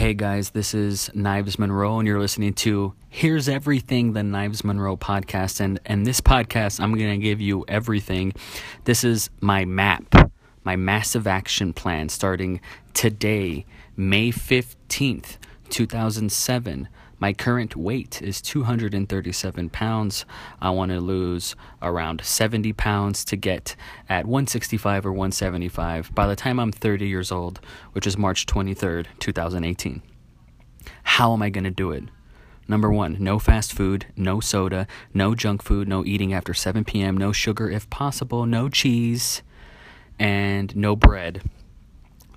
Hey guys, this is Knives Monroe, and you're listening to Here's Everything, the Knives Monroe podcast. And and this podcast, I'm gonna give you everything. This is my map, my massive action plan starting today, May 15th, 2007. My current weight is 237 pounds. I want to lose around 70 pounds to get at 165 or 175 by the time I'm 30 years old, which is March 23rd, 2018. How am I going to do it? Number one, no fast food, no soda, no junk food, no eating after 7 p.m., no sugar if possible, no cheese, and no bread.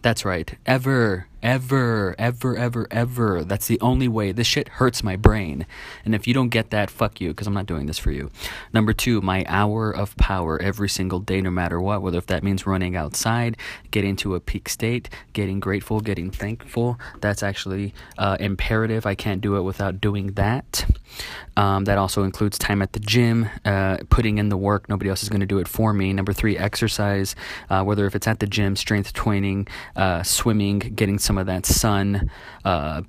That's right. Ever, ever, ever, ever, ever. That's the only way. This shit hurts my brain. And if you don't get that, fuck you, because I'm not doing this for you. Number two, my hour of power every single day, no matter what, whether if that means running outside, getting to a peak state, getting grateful, getting thankful. That's actually uh, imperative. I can't do it without doing that. Um, that also includes time at the gym, uh, putting in the work. Nobody else is going to do it for me. Number three, exercise, uh, whether if it's at the gym, strength training, uh, swimming, getting some of that sun, uh,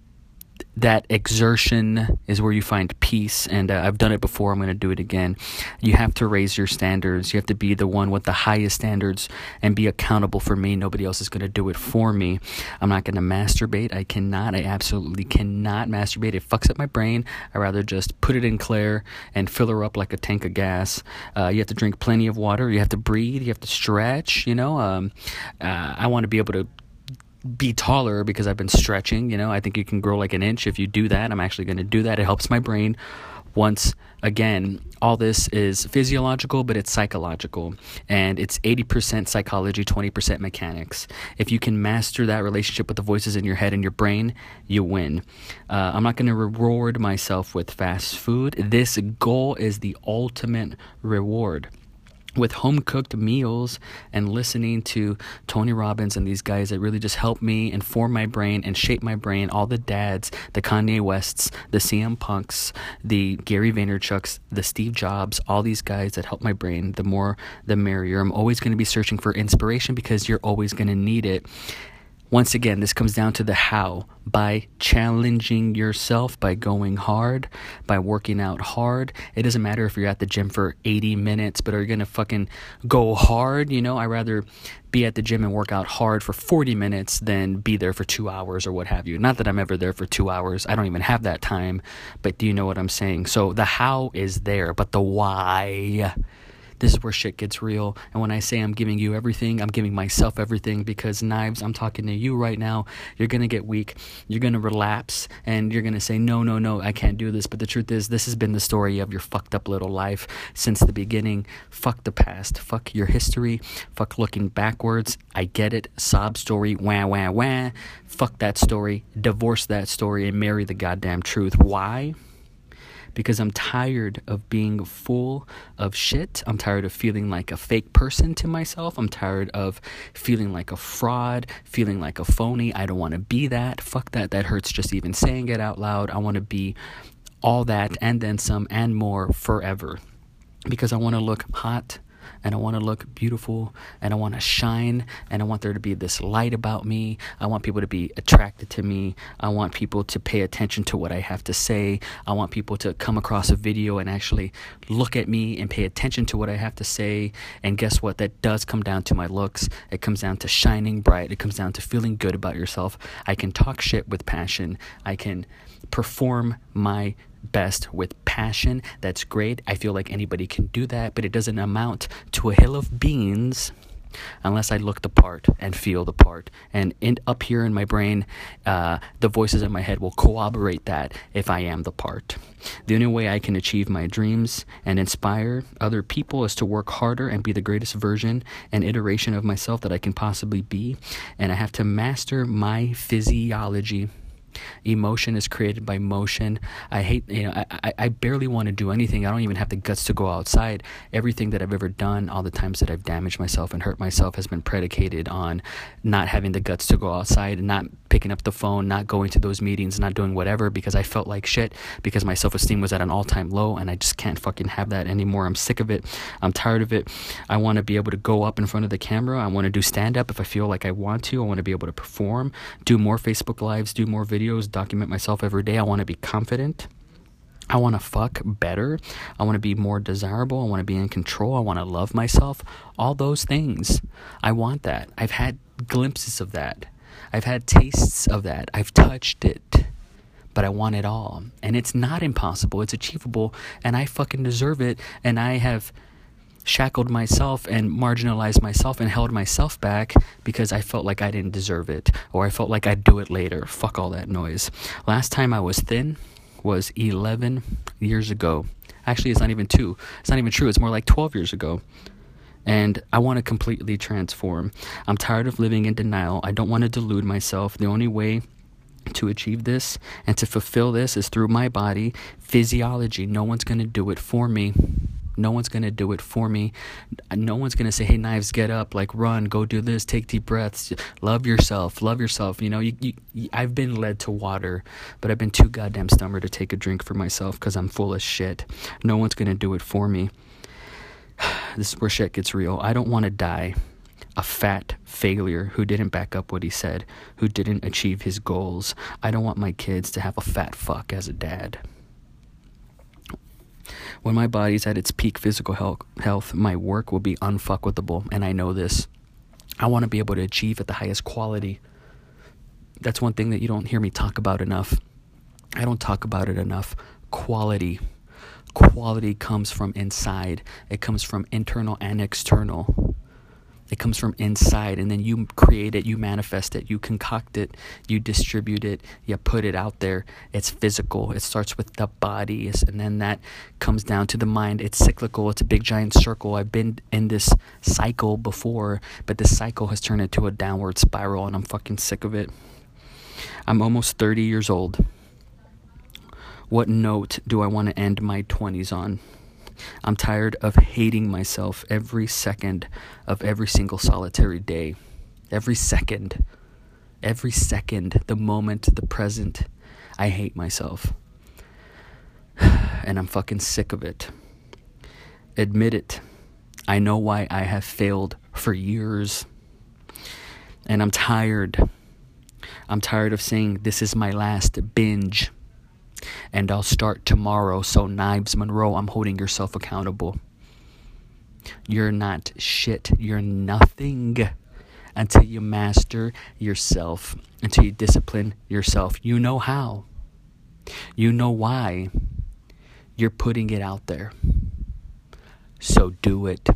that exertion is where you find peace and uh, i've done it before i'm going to do it again. You have to raise your standards you have to be the one with the highest standards and be accountable for me nobody else is going to do it for me. I'm not going to masturbate i cannot i absolutely cannot masturbate it fucks up my brain. I rather just put it in claire and fill her up like a tank of gas. Uh, you have to drink plenty of water you have to breathe you have to stretch you know um, uh, i want to be able to be taller because I've been stretching. You know, I think you can grow like an inch if you do that. I'm actually going to do that. It helps my brain. Once again, all this is physiological, but it's psychological. And it's 80% psychology, 20% mechanics. If you can master that relationship with the voices in your head and your brain, you win. Uh, I'm not going to reward myself with fast food. This goal is the ultimate reward with home cooked meals and listening to Tony Robbins and these guys that really just help me inform my brain and shape my brain. All the dads, the Kanye Wests, the CM Punks, the Gary Vaynerchuks, the Steve Jobs, all these guys that help my brain. The more, the merrier. I'm always going to be searching for inspiration because you're always going to need it. Once again, this comes down to the how by challenging yourself, by going hard, by working out hard. It doesn't matter if you're at the gym for 80 minutes, but are you going to fucking go hard? You know, i rather be at the gym and work out hard for 40 minutes than be there for two hours or what have you. Not that I'm ever there for two hours. I don't even have that time, but do you know what I'm saying? So the how is there, but the why this is where shit gets real. And when I say I'm giving you everything, I'm giving myself everything because knives, I'm talking to you right now. You're going to get weak. You're going to relapse and you're going to say, no, no, no, I can't do this. But the truth is, this has been the story of your fucked up little life since the beginning. Fuck the past. Fuck your history. Fuck looking backwards. I get it. Sob story. Wah, wah, wah. Fuck that story. Divorce that story and marry the goddamn truth. Why? Because I'm tired of being full of shit. I'm tired of feeling like a fake person to myself. I'm tired of feeling like a fraud, feeling like a phony. I don't want to be that. Fuck that. That hurts just even saying it out loud. I want to be all that and then some and more forever because I want to look hot and I want to look beautiful and I want to shine and I want there to be this light about me. I want people to be attracted to me. I want people to pay attention to what I have to say. I want people to come across a video and actually look at me and pay attention to what I have to say. And guess what? That does come down to my looks. It comes down to shining bright. It comes down to feeling good about yourself. I can talk shit with passion. I can perform my best with passion. That's great. I feel like anybody can do that, but it doesn't amount to a hill of beans unless I look the part and feel the part. And in, up here in my brain, uh, the voices in my head will corroborate that if I am the part. The only way I can achieve my dreams and inspire other people is to work harder and be the greatest version and iteration of myself that I can possibly be. And I have to master my physiology Emotion is created by motion. I hate, you know, I, I, I barely want to do anything. I don't even have the guts to go outside. Everything that I've ever done, all the times that I've damaged myself and hurt myself, has been predicated on not having the guts to go outside and not picking up the phone, not going to those meetings, not doing whatever because I felt like shit because my self esteem was at an all time low and I just can't fucking have that anymore. I'm sick of it. I'm tired of it. I want to be able to go up in front of the camera. I want to do stand up if I feel like I want to. I want to be able to perform, do more Facebook Lives, do more videos, document myself every day. I want to be confident. I want to fuck better. I want to be more desirable. I want to be in control. I want to love myself. All those things. I want that. I've had glimpses of that. I've had tastes of that. I've touched it. But I want it all. And it's not impossible. It's achievable. And I fucking deserve it. And I have shackled myself and marginalized myself and held myself back because I felt like I didn't deserve it or I felt like I'd do it later. Fuck all that noise. Last time I was thin was 11 years ago. Actually, it's not even two. It's not even true. It's more like 12 years ago. And I want to completely transform. I'm tired of living in denial. I don't want to delude myself. The only way to achieve this and to fulfill this is through my body, physiology. No one's going to do it for me. No one's going to do it for me. No one's going to say, hey, knives, get up, like run, go do this, take deep breaths, love yourself, love yourself. You know, you, you, I've been led to water, but I've been too goddamn stubborn to take a drink for myself because I'm full of shit. No one's going to do it for me. this is where shit gets real. I don't want to die a fat failure who didn't back up what he said, who didn't achieve his goals. I don't want my kids to have a fat fuck as a dad. When my body's at its peak physical health, my work will be unfuckwithable, and I know this. I want to be able to achieve at the highest quality. That's one thing that you don't hear me talk about enough. I don't talk about it enough. Quality. Quality comes from inside, it comes from internal and external. It comes from inside, and then you create it, you manifest it, you concoct it, you distribute it, you put it out there. It's physical. It starts with the body, and then that comes down to the mind. It's cyclical. It's a big giant circle. I've been in this cycle before, but this cycle has turned into a downward spiral, and I'm fucking sick of it. I'm almost 30 years old. What note do I want to end my 20s on? I'm tired of hating myself every second of every single solitary day. Every second. Every second, the moment, the present. I hate myself. And I'm fucking sick of it. Admit it. I know why I have failed for years. And I'm tired. I'm tired of saying this is my last binge and I'll start tomorrow. So, Knives Monroe, I'm holding yourself accountable. You're not shit. You're nothing until you master yourself, until you discipline yourself. You know how, you know why. You're putting it out there. So, do it.